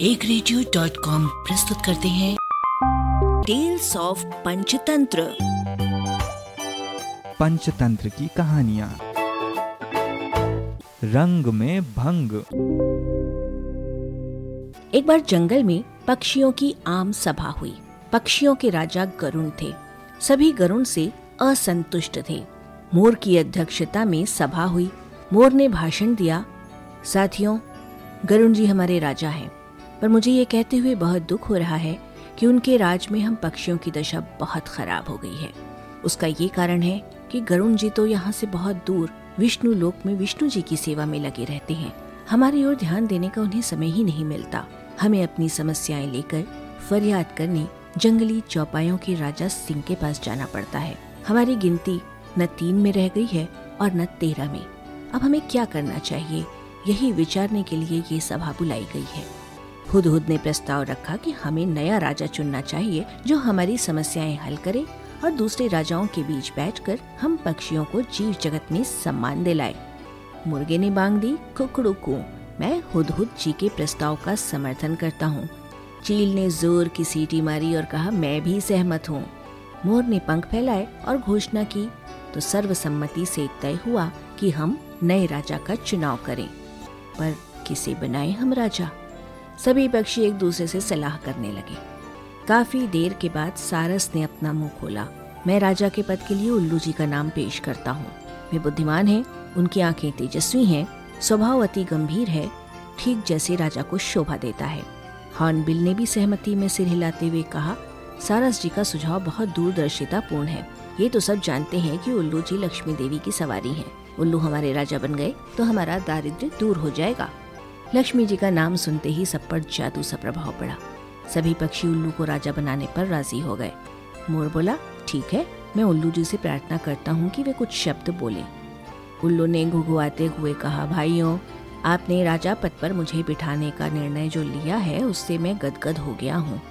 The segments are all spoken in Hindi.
एक रेडियो डॉट कॉम प्रस्तुत करते हैं। टेल्स ऑफ़ पंचतंत्र पंचतंत्र की कहानियाँ। रंग में भंग। एक बार जंगल में पक्षियों की आम सभा हुई। पक्षियों के राजा गरुण थे। सभी गरुण से असंतुष्ट थे। मोर की अध्यक्षता में सभा हुई। मोर ने भाषण दिया साथियों गरुण जी हमारे राजा हैं। पर मुझे ये कहते हुए बहुत दुख हो रहा है कि उनके राज में हम पक्षियों की दशा बहुत खराब हो गई है। उसका ये कारण है कि गरुण जी तो यहाँ से बहुत दूर विष्णु लोक में विष्णु जी की सेवा में लगे रहते हैं। हमारी ओर ध्यान देने का उन्हें समय ही नहीं मिलता। हमें अपनी समस्याएँ लेकर फरियाद करने जंगली चौपायों के राजा सिंह के पास जाना पड़ता है। हमारी गिनती न तीन में रह गई है और न तेरह में। अब हमें क्या करना चाहिए? यही विचारने के लिए ये सभा बुलाई गई है। हुदहुद ने प्रस्ताव रखा कि हमें नया राजा चुनना चाहिए जो हमारी समस्याएँ हल करे और दूसरे राजाओं के बीच बैठकर हम पक्षियों को जीव जगत में सम्मान दिलाए। मुर्गे ने बांग दी, कुकड़ू को, मैं हुदहुद जी के प्रस्ताव का समर्थन करता हूँ। चील ने ज़ोर की सीटी मारी और कहा, मैं भी सहमत हूँ। मोर ने पंख फैलाए और घोषणा की तो सर्वसम्मति से तय हुआ कि हम नए राजा का चुनाव करें, पर किसे बनाए हम राजा? सभी पक्षी एक दूसरे से सलाह करने लगे। काफ़ी देर के बाद सारस ने अपना मुँह खोला। मैं राजा के पद के लिए उल्लू जी का नाम पेश करता हूँ। वे बुद्धिमान हैं, उनकी आँखें तेजस्वी हैं, स्वभाव अति गंभीर है ठीक जैसे राजा को शोभा देता है। हॉर्नबिल ने भी सहमति में सिर हिलाते हुए कहा सारस जी का सुझाव बहुत दूरदर्शिता पूर्ण है। ये तो सब जानते हैं कि उल्लू जी लक्ष्मी देवी की सवारी हैं। उल्लू हमारे राजा बन गए तो हमारा दारिद्र्य दूर हो जाएगा। लक्ष्मी जी का नाम सुनते ही सब पर जादू सा प्रभाव पड़ा। सभी पक्षी उल्लू को राजा बनाने पर राज़ी हो गए। मोर बोला, ठीक है, मैं उल्लू जी से प्रार्थना करता हूँ कि वे कुछ शब्द बोले। उल्लू ने घुघुआते हुए कहा, भाइयों, आपने राजा पद पर मुझे बिठाने का निर्णय जो लिया है, उससे मैं गदगद हो गया हूँ।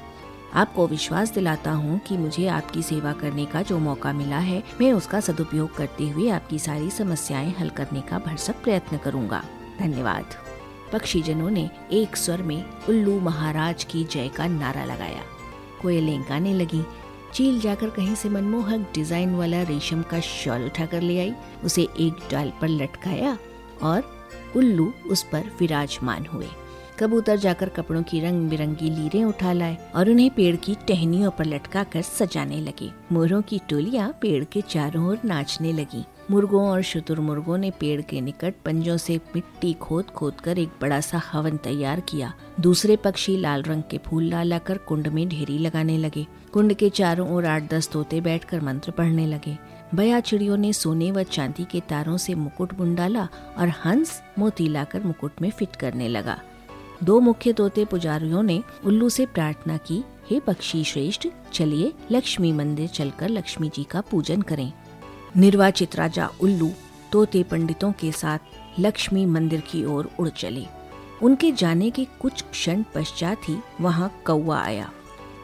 आपको विश्वास दिलाता हूँ कि मुझे आपकी सेवा करने का जो मौका मिला है, मैं उसका सदुपयोग करते हुए आपकी सारी समस्याएँ हल करने का भरसक प्रयत्न करूँगा। धन्यवाद। पक्षीजनों ने एक स्वर में उल्लू महाराज की जय का नारा लगाया। कोयलें गाने लगी। चील जाकर कहीं से मनमोहक डिज़ाइन वाला रेशम का शॉल उठाकर ले आई। उसे एक डाल पर लटकाया और उल्लू उस पर विराजमान हुए। कबूतर जाकर कपड़ों की रंग बिरंगी लीरें उठा लाए और उन्हें पेड़ की टहनियों पर लटका कर सजाने लगे। मोरों की टोलियाँ पेड़ के चारों ओर नाचने लगी। मुर्गों और शुतुरमुर्गों ने पेड़ के निकट पंजों से मिट्टी खोद खोद कर एक बड़ा सा हवन तैयार किया। दूसरे पक्षी लाल रंग के फूल ला लाकर कुंड में ढेरी लगाने लगे। कुंड के चारों ओर आठ दस तोते बैठकर मंत्र पढ़ने लगे। बया चिड़ियों ने सोने व चांदी के तारों से मुकुट बुन डाला और हंस मोती लाकर मुकुट में फिट करने लगा। दो मुख्य तोते पुजारियों ने उल्लू से प्रार्थना की, हे पक्षी श्रेष्ठ, चलिए लक्ष्मी मंदिर चलकर लक्ष्मी जी का पूजन करें। निर्वाचित राजा उल्लू तोते पंडितों के साथ लक्ष्मी मंदिर की ओर उड़ चले। उनके जाने के कुछ क्षण पश्चात ही वहाँ कौआ आया।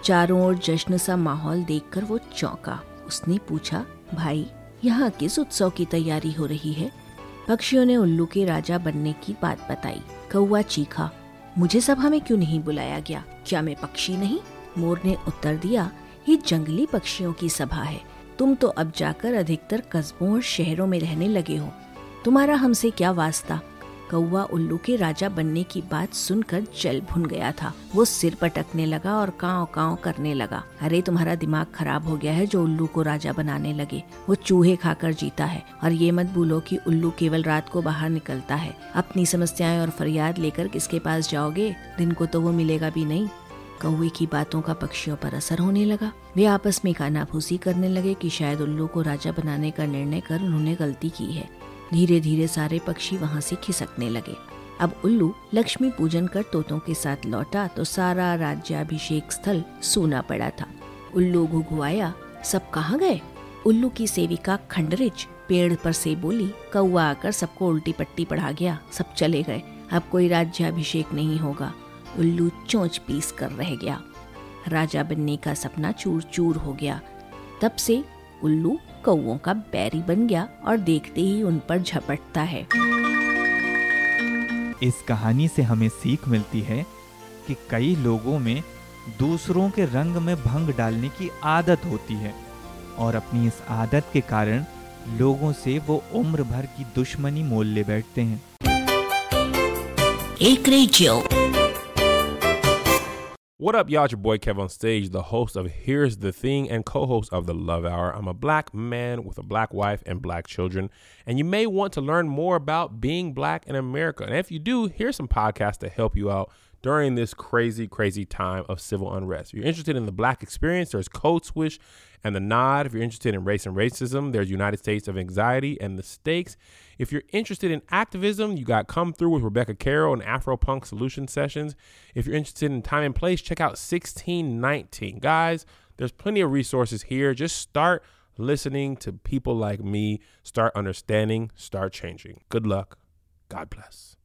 चारों ओर जश्न सा माहौल देखकर वो चौंका। उसने पूछा, भाई, यहाँ किस उत्सव की तैयारी हो रही है? पक्षियों ने उल्लू के राजा बनने की बात बताई। कौआ चीखा, मुझे सभा में क्यों नहीं बुलाया गया? क्या मैं पक्षी नहीं? मोर ने उत्तर दिया, ये जंगली पक्षियों की सभा है। तुम तो अब जाकर अधिकतर कस्बों और शहरों में रहने लगे हो। तुम्हारा हमसे क्या वास्ता? कौआ उल्लू के राजा बनने की बात सुनकर जल भुन गया था। वो सिर पटकने लगा और काव काव करने लगा। अरे, तुम्हारा दिमाग खराब हो गया है जो उल्लू को राजा बनाने लगे। वो चूहे खाकर जीता है और ये मत भूलो कि उल्लू केवल रात को बाहर निकलता है। अपनी समस्याएँ और फरियाद लेकर किसके पास जाओगे? दिन को तो वो मिलेगा भी नहीं। कौवे की बातों का पक्षियों पर असर होने लगा। वे आपस में कानाफूसी करने लगे कि शायद उल्लू को राजा बनाने का निर्णय कर उन्होंने गलती की है। धीरे धीरे सारे पक्षी वहाँ से खिसकने लगे। अब उल्लू लक्ष्मी पूजन कर तोतों के साथ लौटा तो सारा राज्याभिषेक स्थल सूना पड़ा था। उल्लू घुघुआया, सब कहाँ गए? उल्लू की सेविका खंडरिच पेड़ पर से बोली कौआ आकर सबको उल्टी पट्टी पढ़ा गया, सब चले गए। अब कोई राज्याभिषेक नहीं होगा। उल्लू चोंच पीस कर रह गया। राजा बनने का सपना चूर चूर हो गया। तब से उल्लू कौओं का बैरी बन गया और देखते ही उन पर झपटता है। इस कहानी से हमें सीख मिलती है कि कई लोगों में दूसरों के रंग में भंग डालने की आदत होती है और अपनी इस आदत के कारण लोगों से वो उम्र भर की दुश्मनी मोल ले बैठते हैं। एक radio What up, y'all? It's your boy Kev on stage, the host of Here's the Thing and co host of The Love Hour. I'm a black man with a black wife and black children, and you may want to learn more about being black in America. And if you do, here's some podcasts to help you out during this crazy, crazy time of civil unrest. If you're interested in the black experience, there's Code Switch and The Nod. If you're interested in race and racism, there's United States of Anxiety and The Stakes. If you're interested in activism, you got Come Through with Rebecca Carroll and Afro Punk Solution Sessions. If you're interested in time and place, check out 1619. Guys, there's plenty of resources here. Just start listening to people like me, start understanding, start changing. Good luck. God bless.